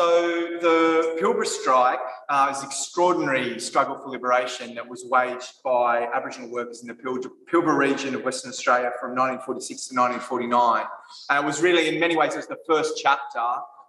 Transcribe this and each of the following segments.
so the Pilbara strike uh, is extraordinary struggle for liberation that was waged by Aboriginal workers in the Pilbara region of Western Australia from 1946 to 1949. And it was really, in many ways, it was the first chapter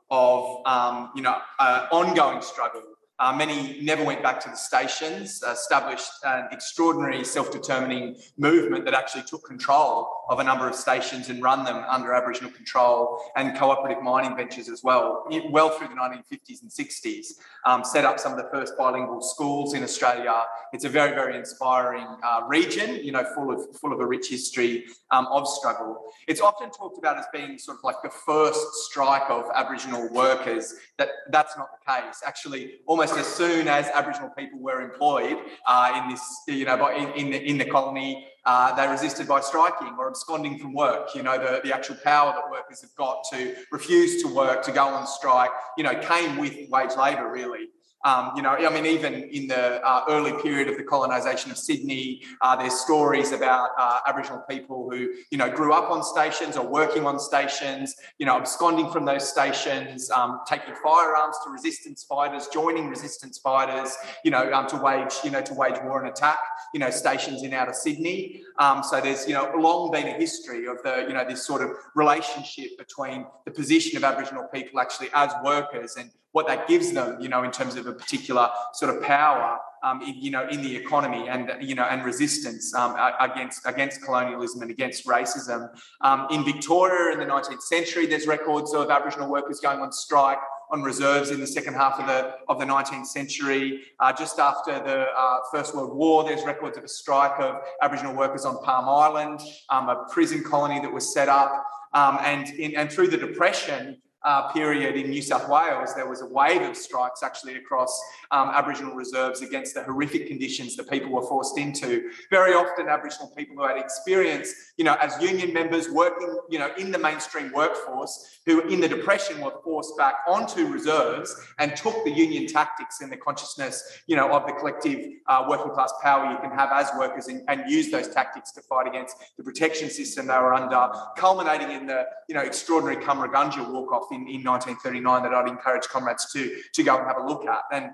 of, um, you know, uh, ongoing struggle uh, many never went back to the stations, established an extraordinary self determining movement that actually took control of a number of stations and run them under Aboriginal control and cooperative mining ventures as well, well through the 1950s and 60s. Um, set up some of the first bilingual schools in Australia. It's a very, very inspiring uh, region, you know, full of, full of a rich history um, of struggle. It's often talked about as being sort of like the first strike of Aboriginal workers. That, that's not the case. Actually, almost almost as soon as Aboriginal people were employed uh, in this, you know, in, in, the, in the colony, uh, they resisted by striking or absconding from work. You know, the, the actual power that workers have got to refuse to work, to go on strike, you know, came with wage labour, really. Um, you know, I mean, even in the uh, early period of the colonisation of Sydney, uh, there's stories about uh, Aboriginal people who, you know, grew up on stations or working on stations, you know, absconding from those stations, um, taking firearms to resistance fighters, joining resistance fighters, you know, um, to wage, you know, to wage war and attack, you know, stations in outer Sydney. Um, so there's, you know, long been a history of the, you know, this sort of relationship between the position of Aboriginal people actually as workers and what that gives them, you know, in terms of a particular sort of power, um, in, you know, in the economy and you know and resistance um, against against colonialism and against racism. Um, in Victoria in the 19th century, there's records of Aboriginal workers going on strike on reserves in the second half of the of the 19th century. Uh, just after the uh, First World War, there's records of a strike of Aboriginal workers on Palm Island, um, a prison colony that was set up. Um, and in, and through the Depression, uh, period in New South Wales, there was a wave of strikes actually across um, Aboriginal reserves against the horrific conditions that people were forced into. Very often, Aboriginal people who had experience, you know, as union members working, you know, in the mainstream workforce, who in the Depression were forced back onto reserves and took the union tactics and the consciousness, you know, of the collective uh, working class power you can have as workers and, and use those tactics to fight against the protection system they were under, culminating in the, you know, extraordinary Cummeragunja walk-off in, in 1939 that I'd encourage comrades to, to go and have a look at. And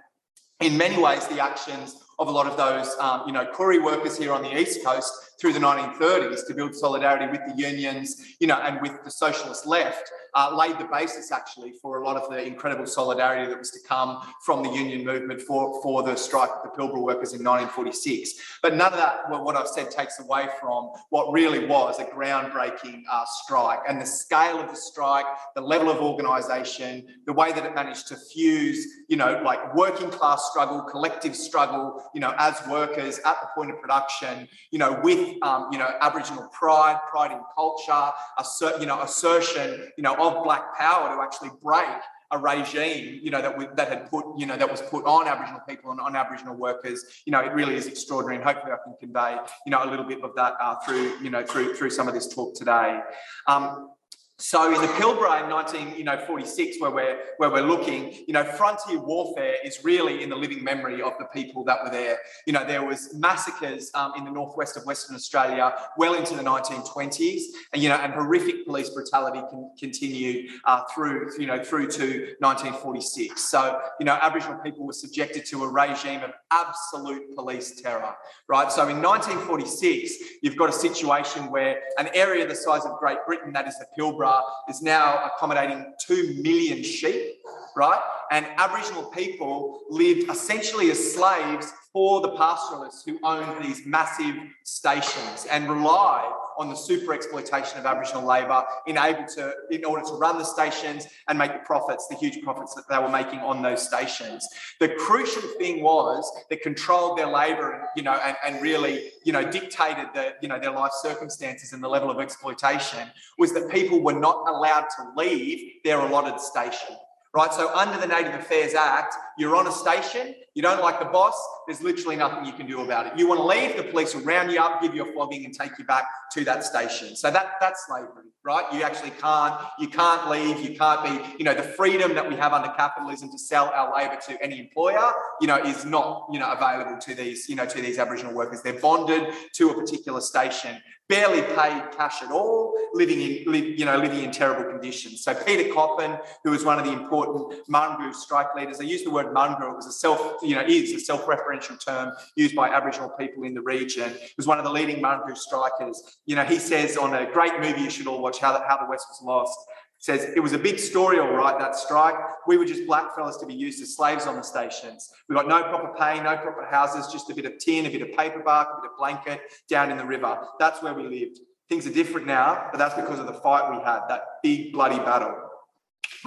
in many ways, the actions of a lot of those, um, you know, Koori workers here on the East Coast through the 1930s to build solidarity with the unions, you know, and with the socialist left uh, laid the basis actually for a lot of the incredible solidarity that was to come from the union movement for, for the strike of the Pilbara workers in 1946. But none of that, what I've said, takes away from what really was a groundbreaking uh, strike and the scale of the strike, the level of organisation, the way that it managed to fuse, you know, like working class struggle, collective struggle, you know, as workers at the point of production, you know, with, um, you know, Aboriginal pride, pride in culture, assert, you know, assertion, you know, of black power to actually break a regime, you know, that we, that had put, you know, that was put on Aboriginal people and on Aboriginal workers. You know, it really is extraordinary, and hopefully, I can convey, you know, a little bit of that uh, through, you know, through through some of this talk today. Um, so in the Pilbara in 1946, where we're where we're looking, you know, frontier warfare is really in the living memory of the people that were there. You know, there was massacres um, in the northwest of Western Australia well into the 1920s, and you know, and horrific police brutality can continue uh, through you know through to 1946. So you know, Aboriginal people were subjected to a regime of absolute police terror. Right. So in 1946, you've got a situation where an area the size of Great Britain, that is the Pilbara is now accommodating 2 million sheep, right? And Aboriginal people lived essentially as slaves for the pastoralists who owned these massive stations and relied on the super exploitation of Aboriginal labour in to in order to run the stations and make the profits, the huge profits that they were making on those stations. The crucial thing was that controlled their labour and you know and, and really you know dictated the you know their life circumstances and the level of exploitation was that people were not allowed to leave their allotted station right? So under the Native Affairs Act, you're on a station, you don't like the boss, there's literally nothing you can do about it. You want to leave, the police will round you up, give you a flogging, and take you back to that station. So that that's slavery, right? You actually can't, you can't leave, you can't be, you know, the freedom that we have under capitalism to sell our labour to any employer, you know, is not, you know, available to these, you know, to these Aboriginal workers. They're bonded to a particular station. Barely paid cash at all, living in, you know, living in terrible conditions. So Peter Coppin, who was one of the important Marngu strike leaders, I use the word Marngu, it was a self, you know, is a self-referential term used by Aboriginal people in the region. Was one of the leading Marngu strikers. You know, he says on a great movie you should all watch, How the, How the West Was Lost, says it was a big story, all right, that strike. We were just black fellas to be used as slaves on the stations. We got no proper pay, no proper houses, just a bit of tin, a bit of paper bark, a bit of blanket down in the river. That's where we lived. Things are different now, but that's because of the fight we had, that big bloody battle.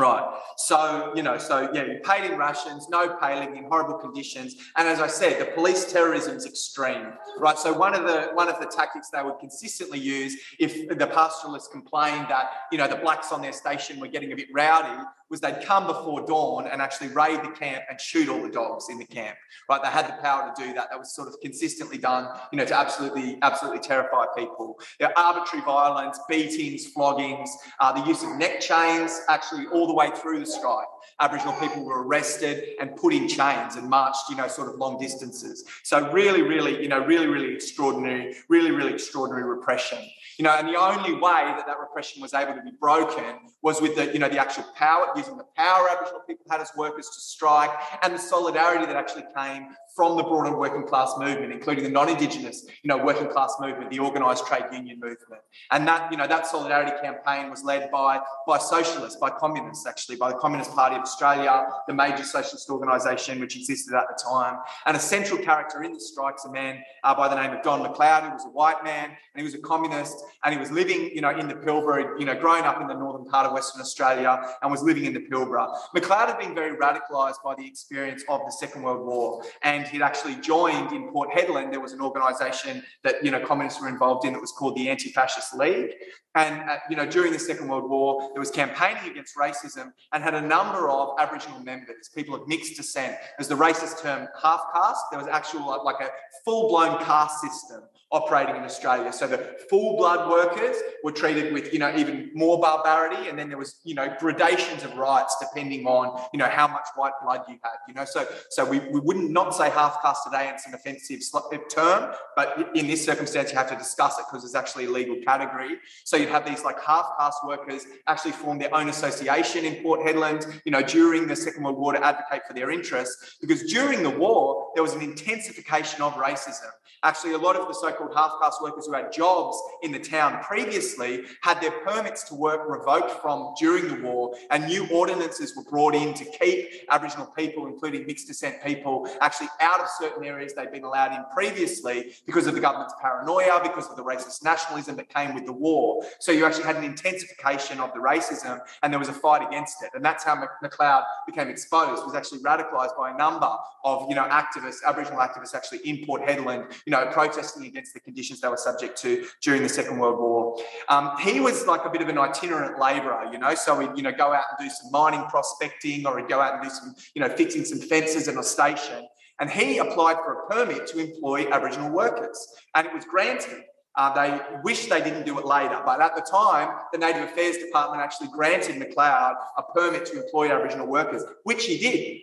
Right. So, you know, so yeah, you paid in rations, no pay, living in horrible conditions. And as I said, the police terrorism is extreme. Right. So one of the one of the tactics they would consistently use if the pastoralists complained that, you know, the blacks on their station were getting a bit rowdy was they'd come before dawn and actually raid the camp and shoot all the dogs in the camp. Right, they had the power to do that. That was sort of consistently done, you know, to absolutely, absolutely terrify people. There arbitrary violence, beatings, floggings, uh, the use of neck chains, actually all the way through the strike. Aboriginal people were arrested and put in chains and marched, you know, sort of long distances. So really, really, you know, really, really extraordinary, really, really extraordinary repression. You know, and the only way that that repression was able to be broken was with the, you know, the actual power, using the power Aboriginal people had as workers to strike, and the solidarity that actually came from the broader working class movement, including the non-Indigenous, you know, working class movement, the organised trade union movement. And that, you know, that solidarity campaign was led by, by socialists, by communists, actually, by the Communist Party of Australia, the major socialist organisation which existed at the time. And a central character in the strikes, a man uh, by the name of Don McLeod, who was a white man, and he was a communist, and he was living, you know, in the Pilbara, you know, growing up in the northern part of Western Australia, and was living in the Pilbara. McLeod had been very radicalised by the experience of the Second World War, and he'd actually joined in Port Hedland. There was an organisation that you know communists were involved in that was called the Anti-Fascist League. And uh, you know during the Second World War, there was campaigning against racism and had a number of Aboriginal members, people of mixed descent. There's the racist term half caste. There was actual like a full-blown caste system operating in Australia. So the full blood workers were treated with, you know, even more barbarity. And then there was, you know, gradations of rights depending on, you know, how much white blood you had, you know. So so we, we wouldn't not say half caste today, and it's an offensive uh, term, but in this circumstance, you have to discuss it because it's actually a legal category. So you'd have these like half caste workers actually form their own association in Port Hedland, you know, during the Second World War to advocate for their interests. Because during the war, there was an intensification of racism. Actually, a lot of the so called half caste workers who had jobs in the town previously had their permits to work revoked from during the war, and new ordinances were brought in to keep Aboriginal people, including mixed descent people, actually out of certain areas they'd been allowed in previously because of the government's paranoia, because of the racist nationalism that came with the war. So you actually had an intensification of the racism, and there was a fight against it. And that's how McLeod became exposed, was actually radicalised by a number of you know activists, Aboriginal activists actually in Port Hedland, you know, protesting against the conditions they were subject to during the Second World War. Um, he was like a bit of an itinerant labourer, you know, so he'd, you know, go out and do some mining prospecting or he'd go out and do some, you know, fixing some fences in a station. And he applied for a permit to employ Aboriginal workers and it was granted. Uh, they wish they didn't do it later, but at the time, the Native Affairs Department actually granted McLeod a permit to employ Aboriginal workers, which he did.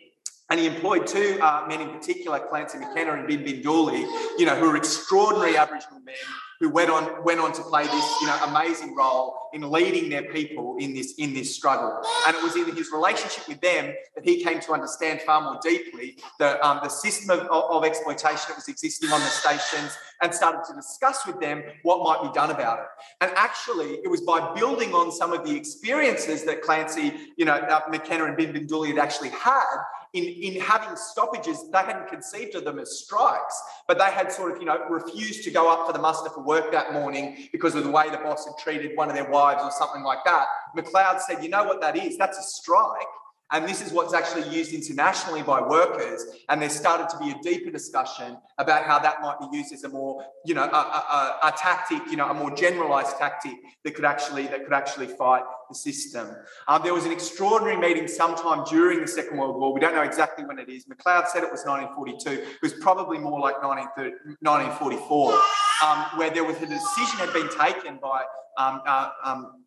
And he employed two uh, men in particular, Clancy McKenna and Bin Bin Dooley, you know, who are extraordinary Aboriginal men who went on went on to play this, you know, amazing role in leading their people in this in this struggle. And it was in his relationship with them that he came to understand far more deeply the um, the system of, of exploitation that was existing on the stations, and started to discuss with them what might be done about it. And actually, it was by building on some of the experiences that Clancy, you know, uh, McKenna and Bin Bin had actually had in, in having stoppages, they hadn't conceived of them as strikes, but they had sort of, you know, refused to go up for the muster for work that morning because of the way the boss had treated one of their wives or something like that. McLeod said, you know what that is? That's a strike. And this is what's actually used internationally by workers. And there started to be a deeper discussion about how that might be used as a more, you know, a, a, a, tactic, you know, a more generalized tactic that could actually that could actually fight the system. Um, there was an extraordinary meeting sometime during the Second World War. We don't know exactly when it is. McLeod said it was 1942. It was probably more like 1944, um, where there was a decision had been taken by um, uh, um,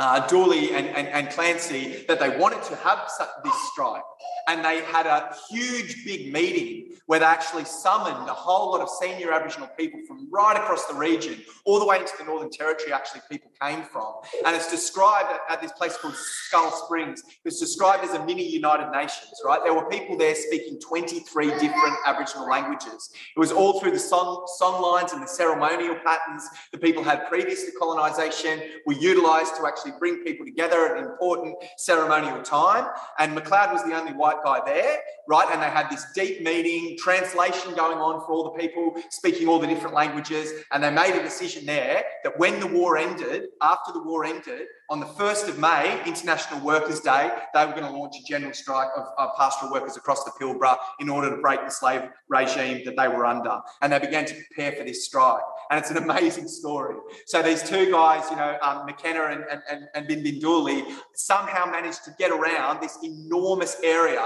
uh, Dooley and, and, and Clancy that they wanted to have this strike. And they had a huge, big meeting where they actually summoned a whole lot of senior Aboriginal people from right across the region, all the way into the Northern Territory, actually, people came from. And it's described at, at this place called Skull Springs, it's described as a mini United Nations, right? There were people there speaking 23 different Aboriginal languages. It was all through the song, song lines and the ceremonial patterns that people had previous to colonisation were utilised to actually bring people together at an important ceremonial time. And McLeod was the only white guy there, right? And they had this deep meeting, translation going on for all the people speaking all the different languages. And they made a decision there that when the war ended, after the war ended, on the 1st of May, International Workers' Day, they were going to launch a general strike of, pastoral workers across the Pilbara in order to break the slave regime that they were under. And they began to prepare for this strike. And it's an amazing story. So these two guys, you know, um, McKenna and, and, and, and Bin Bin Dooley, somehow managed to get around this enormous area,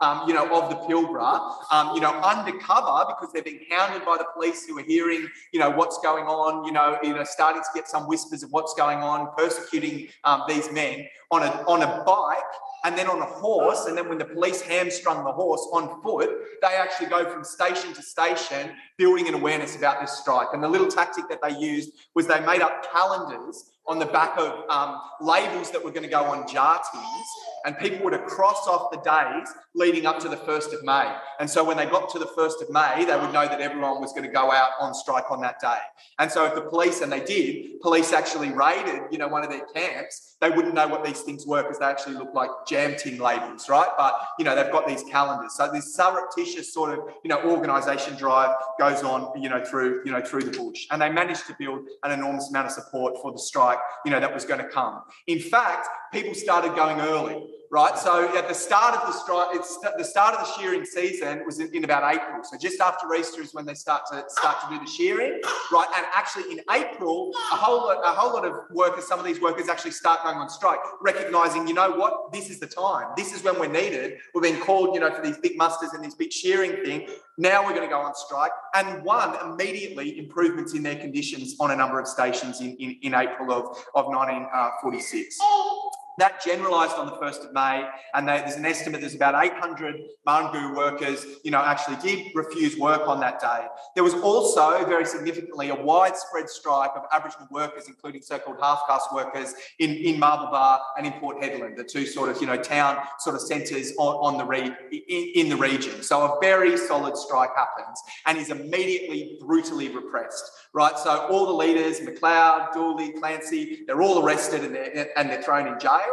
um, you know, of the Pilbara, um, you know, undercover because they're being hounded by the police who are hearing, you know, what's going on, you know, you know, starting to get some whispers of what's going on, persecuting um, these men on a, on a bike and then on a horse. And then when the police hamstrung the horse on foot, they actually go from station to station building an awareness about this strike. And the little tactic that they used was they made up calendars on the back of um, labels that were going to go on jar tins, and people would cross off the days leading up to the 1st of May. And so when they got to the 1st of May, they would know that everyone was going to go out on strike on that day. And so if the police, and they did, police actually raided, you know, one of their camps, they wouldn't know what these things were because they actually look like jam tin labels, right? But, you know, they've got these calendars. So this surreptitious sort of, you know, organisation drive goes on, you know, through, you know, through the bush. And they managed to build an enormous amount of support for the strike, you know, that was going to come. In fact, people started going early right? So at the start of the strike, it's the start of the shearing season was in, about April. So just after Easter is when they start to start to do the shearing, right? And actually in April, a whole lot, a whole lot of workers, some of these workers actually start going on strike, recognizing, you know what, this is the time. This is when we're needed. We've been called, you know, for these big musters and these big shearing thing. Now we're going to go on strike. And one, immediately improvements in their conditions on a number of stations in, in, in April of, of 1946. That generalised on the 1st of May, and they, there's an estimate there's about 800 Marngu workers, you know, actually did refuse work on that day. There was also, very significantly, a widespread strike of Aboriginal workers, including so-called half-caste workers in, in Marble Bar and in Port Hedland, the two sort of, you know, town sort of centres on, on the re- in, in the region. So a very solid strike happens and is immediately brutally repressed, right? So all the leaders, McLeod, Dooley, Clancy, they're all arrested and they're, and they're thrown in jail.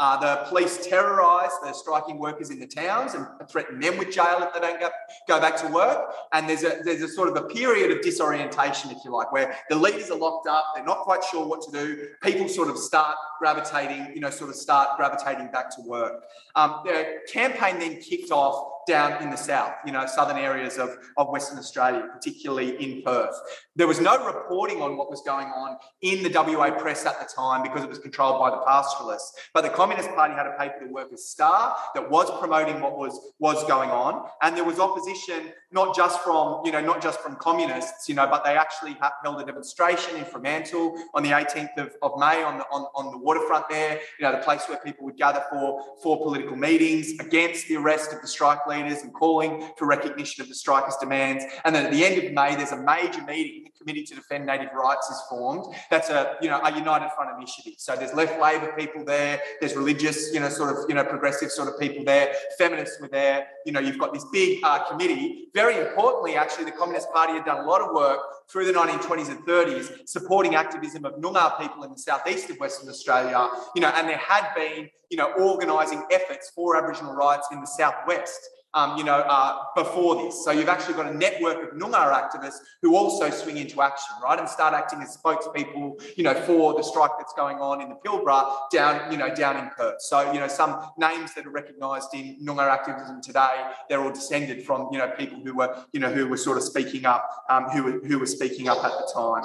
Uh, the police terrorise the striking workers in the towns and threaten them with jail if they don't go, go back to work. And there's a there's a sort of a period of disorientation, if you like, where the leaders are locked up, they're not quite sure what to do. People sort of start gravitating, you know, sort of start gravitating back to work. Um, the campaign then kicked off down in the south, you know, southern areas of, of Western Australia, particularly in Perth. There was no reporting on what was going on in the WA press at the time because it was controlled by the pastoralists. But the Communist Party had a paper, the Workers' Star, that was promoting what was, was going on. And there was opposition, not just from, you know, not just from communists, you know, but they actually held a demonstration in Fremantle on the 18th of, of May on the, on, on the waterfront there, you know, the place where people would gather for, for political meetings against the arrest of the strike leader and calling for recognition of the strikers' demands. And then at the end of May, there's a major meeting. The Committee to Defend Native Rights is formed. That's a you know a united front initiative. So there's left Labor people there. There's religious you know sort of you know progressive sort of people there. Feminists were there. You know you've got this big uh, committee. Very importantly, actually, the Communist Party had done a lot of work through the 1920s and 30s supporting activism of Noongar people in the southeast of Western Australia. You know, and there had been you know organising efforts for Aboriginal rights in the southwest um, you know, uh, before this. So you've actually got a network of Noongar activists who also swing into action, right, and start acting as spokespeople, you know, for the strike that's going on in the Pilbara down, you know, down in Perth. So you know, some names that are recognised in Noongar activism today, they're all descended from you know people who were you know who were sort of speaking up, um, who were who were speaking up at the time.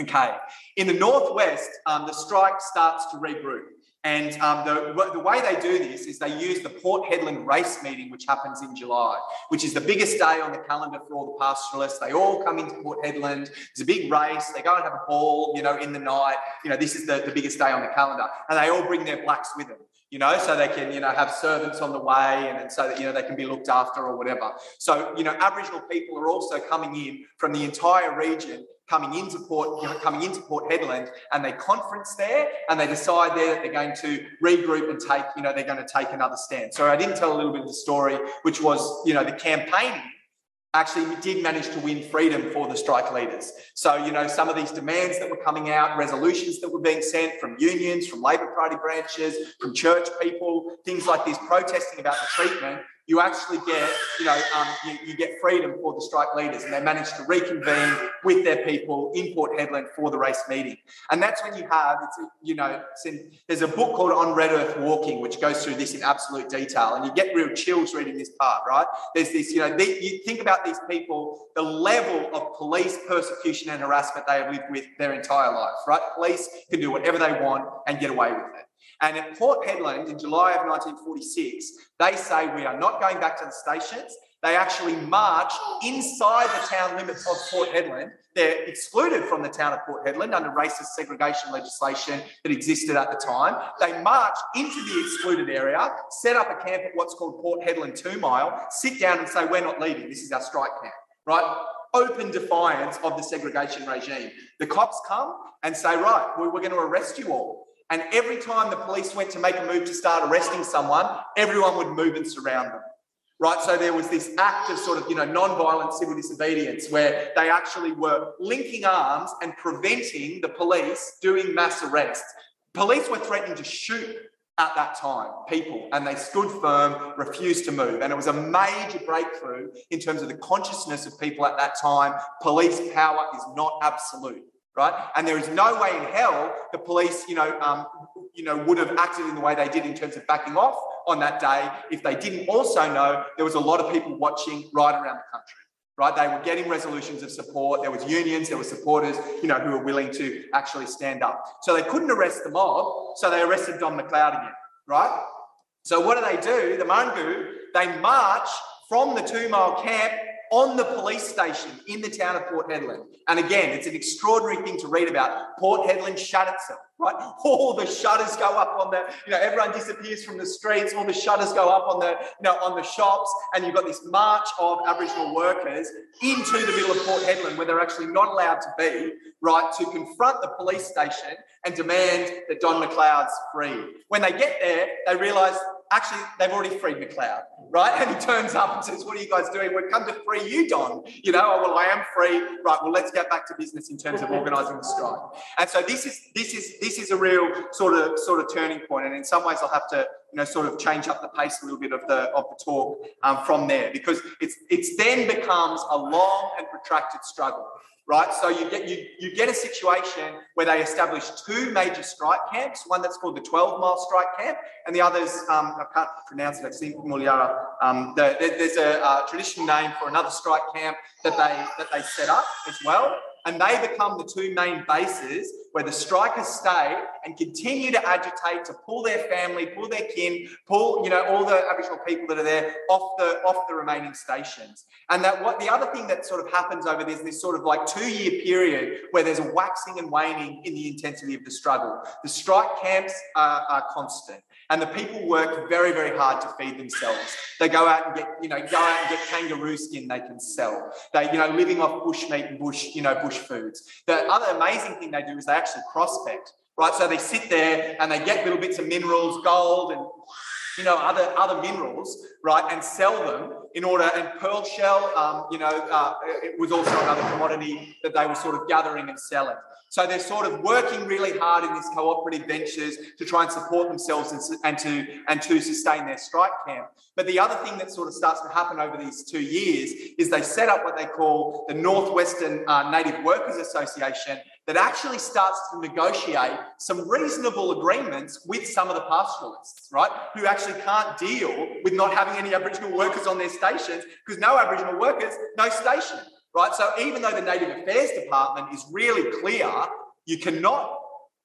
Okay, in the northwest, um, the strike starts to regroup. And um, the, the way they do this is they use the Port Hedland race meeting, which happens in July, which is the biggest day on the calendar for all the pastoralists. They all come into Port Hedland. There's a big race. They go and have a ball, you know, in the night. You know, this is the, the biggest day on the calendar. And they all bring their blacks with them you know, so they can, you know, have servants on the way and, and so that, you know, they can be looked after or whatever. So, you know, Aboriginal people are also coming in from the entire region coming into Port, you know, coming into Port Hedland, and they conference there, and they decide there that they're going to regroup and take, you know, they're going to take another stand. So I didn't tell a little bit of the story, which was, you know, the campaigning actually did manage to win freedom for the strike leaders. So, you know, some of these demands that were coming out, resolutions that were being sent from unions, from Labor Party branches, from church people, things like this, protesting about the treatment you actually get, you know, um, you, you, get freedom for the strike leaders, and they manage to reconvene with their people in Port Hedland for the race meeting. And that's when you have, it's, you know, in, there's a book called On Red Earth Walking, which goes through this in absolute detail, and you get real chills reading this part, right? There's this, you know, the, you think about these people, the level of police persecution and harassment they have lived with their entire life, right? Police can do whatever they want and get away with it. And at Port Hedland in July of 1946, they say we are not going back to the stations. They actually march inside the town limits of Port Hedland. They're excluded from the town of Port Hedland under racist segregation legislation that existed at the time. They march into the excluded area, set up a camp at what's called Port Hedland Two Mile, sit down and say, We're not leaving. This is our strike camp, right? Open defiance of the segregation regime. The cops come and say, Right, we're going to arrest you all. And every time the police went to make a move to start arresting someone, everyone would move and surround them. Right, so there was this act of sort of, you know, non-violent civil disobedience where they actually were linking arms and preventing the police doing mass arrests. Police were threatening to shoot at that time, people, and they stood firm, refused to move. And it was a major breakthrough in terms of the consciousness of people at that time. Police power is not absolute right? And there is no way in hell the police, you know, um, you know, would have acted in the way they did in terms of backing off on that day if they didn't also know there was a lot of people watching right around the country. Right, they were getting resolutions of support. There was unions, there were supporters, you know, who were willing to actually stand up. So they couldn't arrest the mob, so they arrested Don McLeod again. Right. So what do they do? The Marngu they march from the two mile camp on the police station in the town of Port Hedland. And again, it's an extraordinary thing to read about. Port Hedland shut itself, right? All the shutters go up on the, you know, everyone disappears from the streets, all the shutters go up on the, you know, on the shops, and you've got this march of Aboriginal workers into the middle of Port Hedland where they're actually not allowed to be, right, to confront the police station and demand that Don McLeod's free. When they get there, they realise actually, they've already freed McLeod, right? And he turns up and says, What are you guys doing? We've come to free you, Don. You know, oh, well, I am free. Right, well, let's get back to business in terms of organising the strike. And so this is this is this is a real sort of sort of turning point. And in some ways I'll have to, you know, sort of change up the pace a little bit of the of the talk um, from there because it's it's then becomes a long and protracted struggle right? So you get you, you get a situation where they establish two major strike camps, one that's called the 12 mile strike camp, and the others, um, I can't pronounce it, I've seen Muliara. Um, the, there's a uh, traditional name for another strike camp that they that they set up as well and they become the two main bases where the strikers stay and continue to agitate to pull their family, pull their kin, pull you know all the Aboriginal people that are there off the off the remaining stations. And that what the other thing that sort of happens over this this sort of like two year period where there's a waxing and waning in the intensity of the struggle. The strike camps are, are constant. And the people work very, very hard to feed themselves. They go out and get, you know, go out and get kangaroo skin they can sell. They, you know, living off bush meat and bush, you know, bush foods. The other amazing thing they do is they actually prospect, right? So they sit there and they get little bits of minerals, gold and you know, other other minerals, right, and sell them in order. And pearl shell, um, you know, uh, it was also another commodity that they were sort of gathering and selling. So they're sort of working really hard in these cooperative ventures to try and support themselves and, and, to and to sustain their strike camp. But the other thing that sort of starts to happen over these two years is they set up what they call the Northwestern uh, Native Workers Association that actually starts to negotiate some reasonable agreements with some of the pastoralists, right? Who actually can't deal with not having any Aboriginal workers on their stations because no Aboriginal workers, no station right? So even though the Native Affairs Department is really clear, you cannot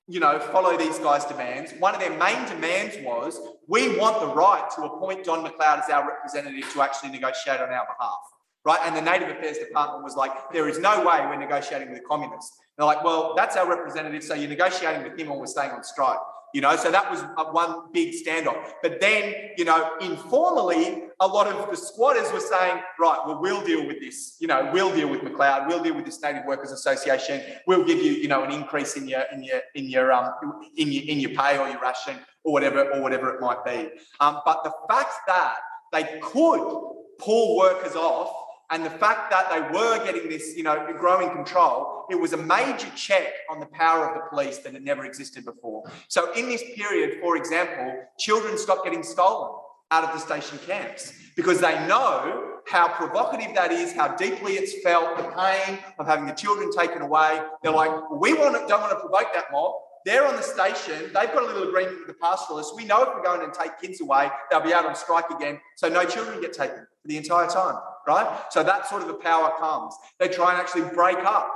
you know, follow these guys' demands. One of their main demands was we want the right to appoint Don McLeod as our representative to actually negotiate on our behalf. Right. And the Native Affairs Department was like, there is no way we're negotiating with the communists. They're like, well, that's our representative. So you're negotiating with him or we're staying on strike. You know, so that was one big standoff. But then, you know, informally, a lot of the squatters were saying, right, well, we'll deal with this. You know, we'll deal with McLeod. We'll deal with this Native Workers Association. We'll give you, you know, an increase in your in your in your um in your in your pay or your ration or whatever or whatever it might be. Um, but the fact that they could pull workers off and the fact that they were getting this, you know, growing control, it was a major check on the power of the police that had never existed before. So in this period, for example, children stopped getting stolen out of the station camps because they know how provocative that is, how deeply it's felt, the pain of having the children taken away. They're like, we want to, don't want to provoke that mob. They're on the station. They've got a little agreement with the pastoralists. We know if we're going and take kids away, they'll be out on strike again. So no children get taken for the entire time right? So that sort of the power comes. They try and actually break up.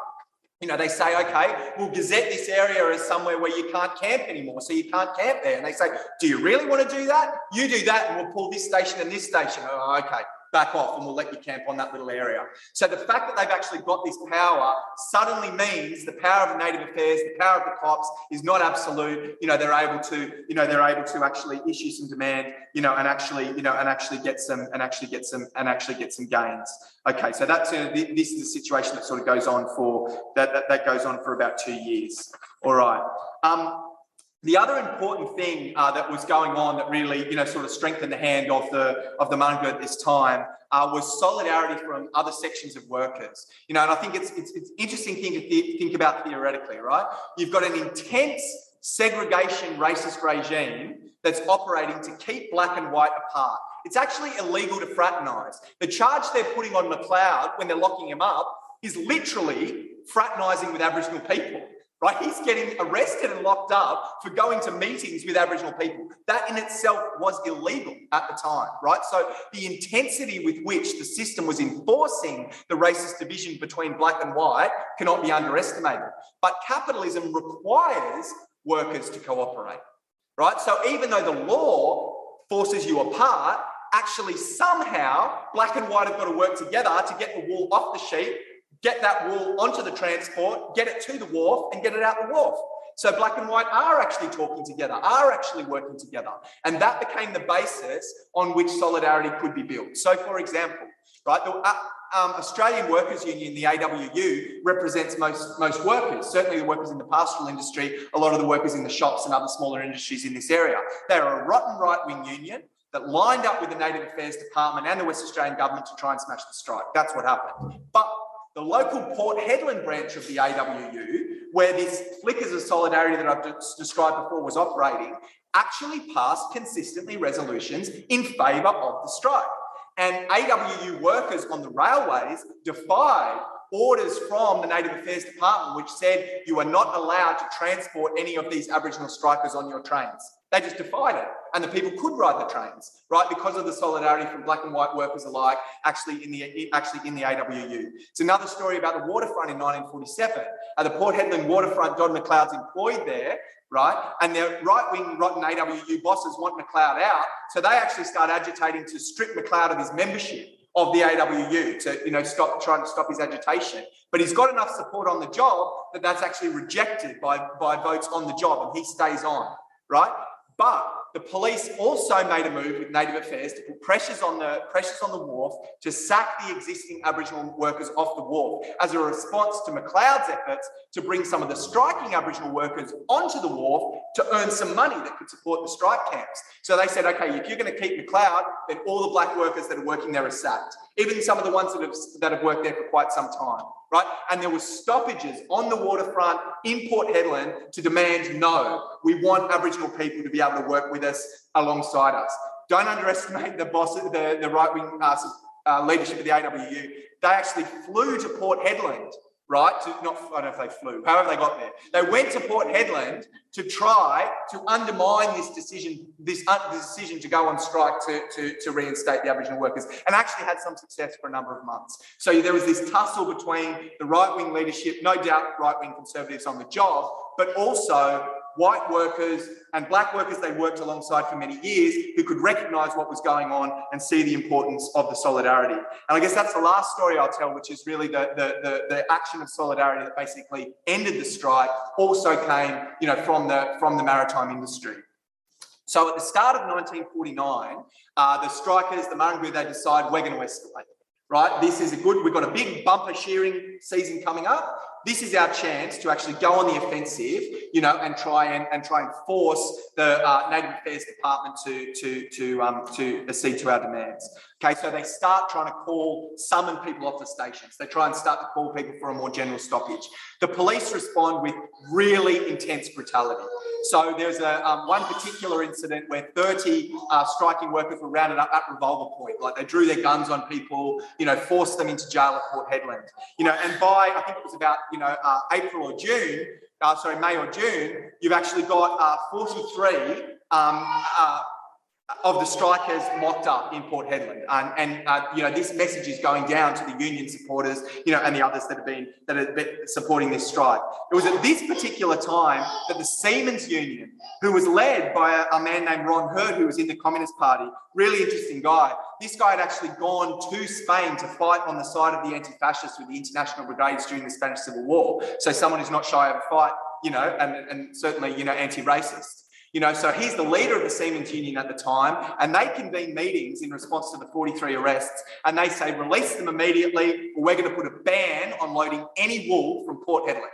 You know, they say, okay, we'll gazette this area as somewhere where you can't camp anymore. So you can't camp there. And they say, do you really want to do that? You do that and we'll pull this station and this station. Oh, okay back off and we'll let you camp on that little area. So the fact that they've actually got this power suddenly means the power of the native affairs, the power of the cops is not absolute. You know, they're able to, you know, they're able to actually issue some demand, you know, and actually, you know, and actually get some, and actually get some, and actually get some gains. Okay, so that's uh, this is the situation that sort of goes on for that, that that goes on for about two years. All right. Um, the other important thing uh, that was going on that really, you know, sort of strengthened the hand of the of the Marngu at this time uh, was solidarity from other sections of workers. You know, and I think it's it's, it's interesting thing to th- think about theoretically, right? You've got an intense segregation racist regime that's operating to keep black and white apart. It's actually illegal to fraternise. The charge they're putting on McLeod when they're locking him up is literally fraternising with Aboriginal people right? He's getting arrested and locked up for going to meetings with Aboriginal people. That in itself was illegal at the time, right? So the intensity with which the system was enforcing the racist division between black and white cannot be underestimated. But capitalism requires workers to cooperate, right? So even though the law forces you apart, actually somehow black and white have got to work together to get the wool off the sheep get that wool onto the transport, get it to the wharf, and get it out the wharf. So black and white are actually talking together, are actually working together. And that became the basis on which solidarity could be built. So, for example, right, the uh, um, Australian Workers Union, the AWU, represents most, most workers, certainly the workers in the pastoral industry, a lot of the workers in the shops and other smaller industries in this area. They're a rotten right wing union that lined up with the Native Affairs Department and the West Australian government to try and smash the strike. That's what happened. But the local Port Hedland branch of the AWU, where this flickers of solidarity that I've described before was operating, actually passed consistently resolutions in favour of the strike. And AWU workers on the railways defied orders from the Native Affairs Department, which said you are not allowed to transport any of these Aboriginal strikers on your trains. They just defied it. And the people could ride the trains, right? Because of the solidarity from black and white workers alike, actually in the actually in the AWU. It's another story about the waterfront in 1947. At the Port Hedland waterfront, Don McLeod's employed there, right? And their right-wing rotten AWU bosses want McLeod out. So they actually start agitating to strip McLeod of his membership of the AWU to you know stop trying to stop his agitation. But he's got enough support on the job that that's actually rejected by, by votes on the job and he stays on, right? But the police also made a move with Native Affairs to put pressures on the pressures on the wharf to sack the existing Aboriginal workers off the wharf as a response to McLeod's efforts to bring some of the striking Aboriginal workers onto the wharf to earn some money that could support the strike camps. So they said, okay, if you're going to keep McLeod, then all the black workers that are working there are sacked, even some of the ones that have that have worked there for quite some time right? And there were stoppages on the waterfront in Port Hedland to demand no, we want Aboriginal people to be able to work with us alongside us. Don't underestimate the boss, the, the right wing uh, uh, leadership of the AWU. They actually flew to Port Hedland right? To not, I don't know if they flew, however they got there. They went to Port Hedland to try to undermine this decision, this, uh, decision to go on strike to, to, to reinstate the Aboriginal workers, and actually had some success for a number of months. So there was this tussle between the right wing leadership, no doubt right wing conservatives on the job, but also white workers and black workers they worked alongside for many years who could recognize what was going on and see the importance of the solidarity. And I guess that's the last story I'll tell, which is really the, the, the, the action of solidarity that basically ended the strike also came, you know, from the, from the maritime industry. So at the start of 1949, uh, the strikers, the Maranguru, they decide we're going to escalate right? This is a good, we've got a big bumper shearing season coming up this is our chance to actually go on the offensive, you know, and try and, and try and force the uh, Native Affairs Department to to to um, to accede to our demands. Okay, so they start trying to call, summon people off the stations. They try and start to call people for a more general stoppage. The police respond with really intense brutality. So there's a um, one particular incident where 30 uh, striking workers were rounded up at revolver point. Like they drew their guns on people, you know, forced them into jail at Port Hedland. You know, and by I think it was about you know uh, April or June, uh, sorry May or June, you've actually got uh, 43 um, uh, of the strikers mocked up in Port Hedland, and, uh, you know this message is going down to the union supporters, you know, and the others that have been that have been supporting this strike. It was at this particular time that the Seamen's Union, who was led by a, a man named Ron Hurd, who was in the Communist Party, really interesting guy. This guy had actually gone to Spain to fight on the side of the anti-fascists with the international brigades during the Spanish Civil War. So someone who's not shy of a fight, you know, and, and certainly you know anti-racist. You know, so he's the leader of the Seamen's Union at the time, and they convene meetings in response to the 43 arrests, and they say, release them immediately, or we're going to put a ban on loading any wool from Port Hedland.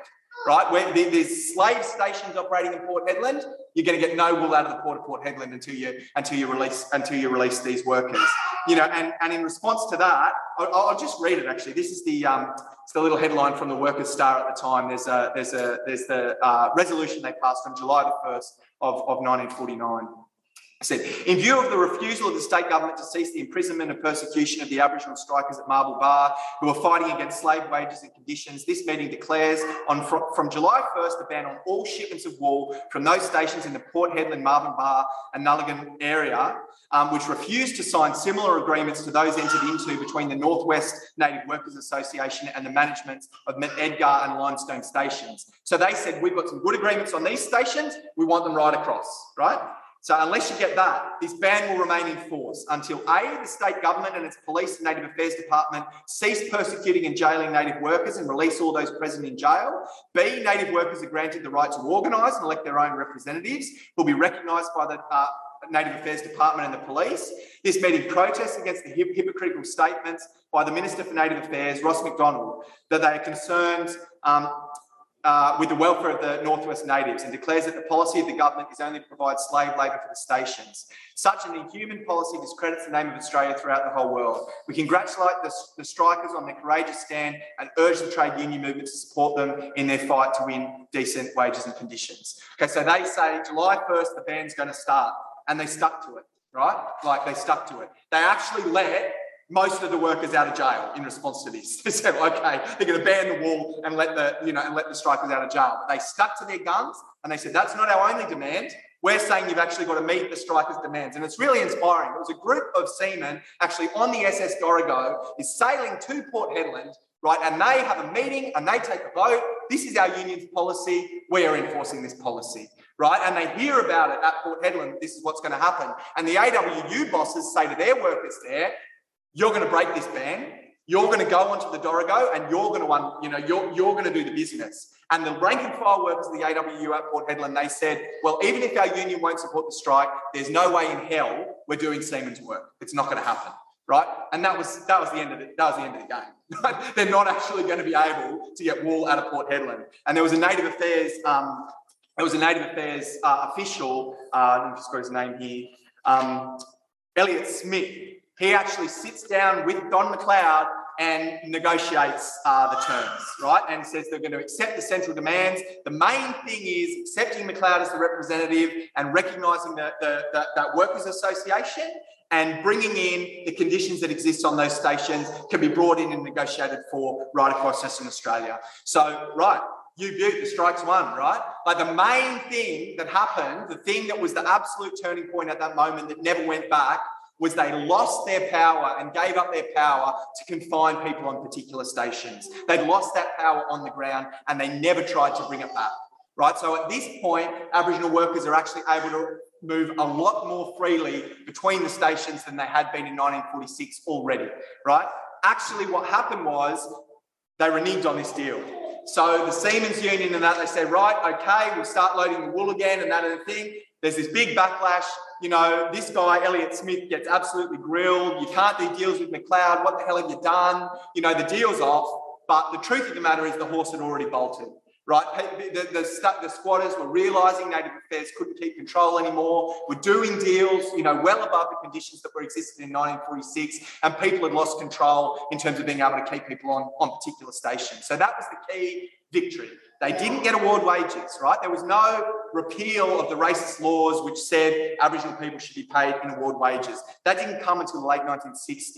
Right, where there's slave stations operating in Port Hedland, you're going to get no wool out of the port of Port Hedland until you until you release until you release these workers. You know, and, and in response to that, I'll, I'll just read it. Actually, this is the um, it's the little headline from the Workers' Star at the time. There's a there's a there's the uh, resolution they passed on July the first of, of 1949. Said, in view of the refusal of the state government to cease the imprisonment and persecution of the Aboriginal strikers at Marble Bar who are fighting against slave wages and conditions, this meeting declares on from, from July 1st the ban on all shipments of wool from those stations in the Port Hedland, Marble Bar, and Nullagine area, um, which refused to sign similar agreements to those entered into between the Northwest Native Workers Association and the management of Edgar and Limestone stations. So they said, we've got some good agreements on these stations, we want them right across, right? So unless you get that, this ban will remain in force until A, the state government and its police and Native Affairs Department cease persecuting and jailing Native workers and release all those present in jail. B, Native workers are granted the right to organise and elect their own representatives who will be recognised by the uh, Native Affairs Department and the police. This meeting protests against the hypocritical statements by the Minister for Native Affairs, Ross McDonald, that they are concerned um, uh, with the welfare of the Northwest Natives and declares that the policy of the government is only to provide slave labour for the stations. Such an inhuman policy discredits the name of Australia throughout the whole world. We congratulate the, the strikers on their courageous stand and urge the trade union movement to support them in their fight to win decent wages and conditions. Okay, so they say July 1st, the ban's going to start, and they stuck to it, right? Like they stuck to it. They actually let most of the workers out of jail in response to this. They said, okay, they're going to ban the wall and let the, you know, and let the strikers out of jail. But they stuck to their guns and they said, that's not our only demand. We're saying you've actually got to meet the strikers' demands. And it's really inspiring. It was a group of seamen actually on the SS Dorrigo is sailing to Port Hedland, right? And they have a meeting and they take a vote. This is our union's policy. We are enforcing this policy right? And they hear about it at Port Hedland. This is what's going to happen. And the AWU bosses say to their workers there, you're going to break this ban. You're going to go onto the Dorrigo and you're going to, you know, you're, you're going to do the business. And the rank and file workers of the AWU at Port Hedland, they said, well, even if our union won't support the strike, there's no way in hell we're doing Seamen's work. It's not going to happen. Right. And that was that was the end of it. That was the end of the game. They're not actually going to be able to get wool out of Port Hedland. And there was a Native Affairs, um, there was a Native Affairs uh, official, uh, I've just got his name here, um, Elliot Smith, he actually sits down with Don McLeod and negotiates uh, the terms, right? And says they're going to accept the central demands. The main thing is accepting McLeod as the representative and recognising that the, the, that workers' association and bringing in the conditions that exist on those stations can be brought in and negotiated for right across Western Australia. So, right, you Butte, the strikes won, right? Like the main thing that happened, the thing that was the absolute turning point at that moment that never went back was they lost their power and gave up their power to confine people on particular stations. They'd lost that power on the ground and they never tried to bring it back. right? So at this point, Aboriginal workers are actually able to move a lot more freely between the stations than they had been in 1946 already, right? Actually, what happened was they reneged on this deal. So the Seamen's Union and that, they said, right, okay, we'll start loading the wool again and that other thing. There's this big backlash. You know, this guy, Elliott Smith, gets absolutely grilled. You can't do deals with McLeod. What the hell have you done? You know, the deal's off. But the truth of the matter is the horse had already bolted right? The, the, the, squatters were realising Native Affairs couldn't keep control anymore, were doing deals, you know, well above the conditions that were existed in 1946, and people had lost control in terms of being able to keep people on, on particular stations. So that was the key victory. They didn't get award wages, right? There was no repeal of the racist laws which said Aboriginal people should be paid in award wages. That didn't come until the late 1960s,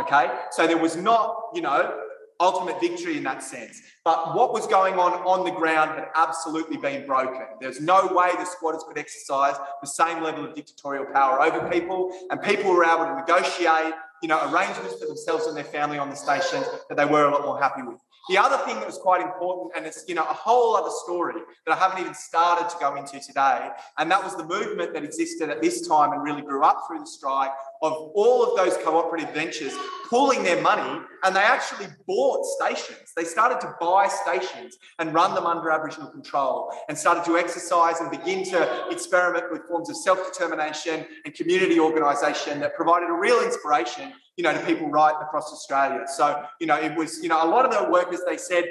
okay? So there was not, you know, ultimate victory in that sense. But what was going on on the ground had absolutely been broken. There's no way the squatters could exercise the same level of dictatorial power over people, and people were able to negotiate, you know, arrangements for themselves and their family on the stations that they were a lot more happy with. The other thing that was quite important, and it's you know a whole other story that I haven't even started to go into today, and that was the movement that existed at this time and really grew up through the strike of all of those cooperative ventures pooling their money, and they actually bought stations. They started to buy stations and run them under Aboriginal control, and started to exercise and begin to experiment with forms of self-determination and community organisation that provided a real inspiration you know, to people right across Australia. So, you know, it was, you know, a lot of the workers, they said,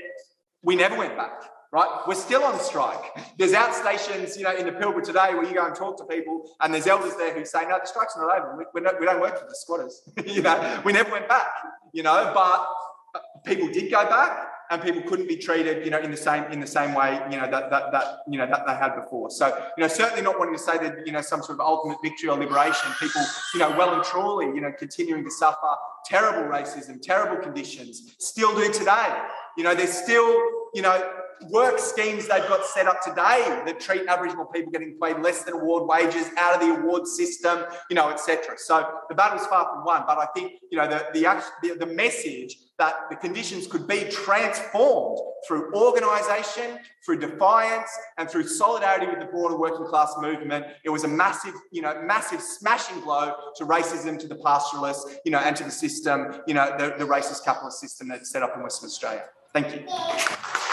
we never went back, right? We're still on strike. There's outstations, you know, in the Pilbara today where you go and talk to people and there's elders there who say, no, the strike's not over. We, don't, we don't work for the squatters. you know, we never went back, you know, but people did go back and people couldn't be treated, you know, in the same in the same way, you know, that that that you know that they had before. So, you know, certainly not wanting to say that, you know, some sort of ultimate victory or liberation. People, you know, well and truly, you know, continuing to suffer terrible racism, terrible conditions, still do today. You know, there's still, you know, work schemes they've got set up today that treat Aboriginal people getting paid less than award wages out of the award system, you know, etc. So the battle's far from won, but I think you know the the, the, message that the conditions could be transformed through organisation, through defiance, and through solidarity with the broader working class movement. It was a massive, you know, massive smashing blow to racism, to the pastoralists, you know, and to the system, you know, the, the racist capitalist system that's set up in Western Australia. Thank you.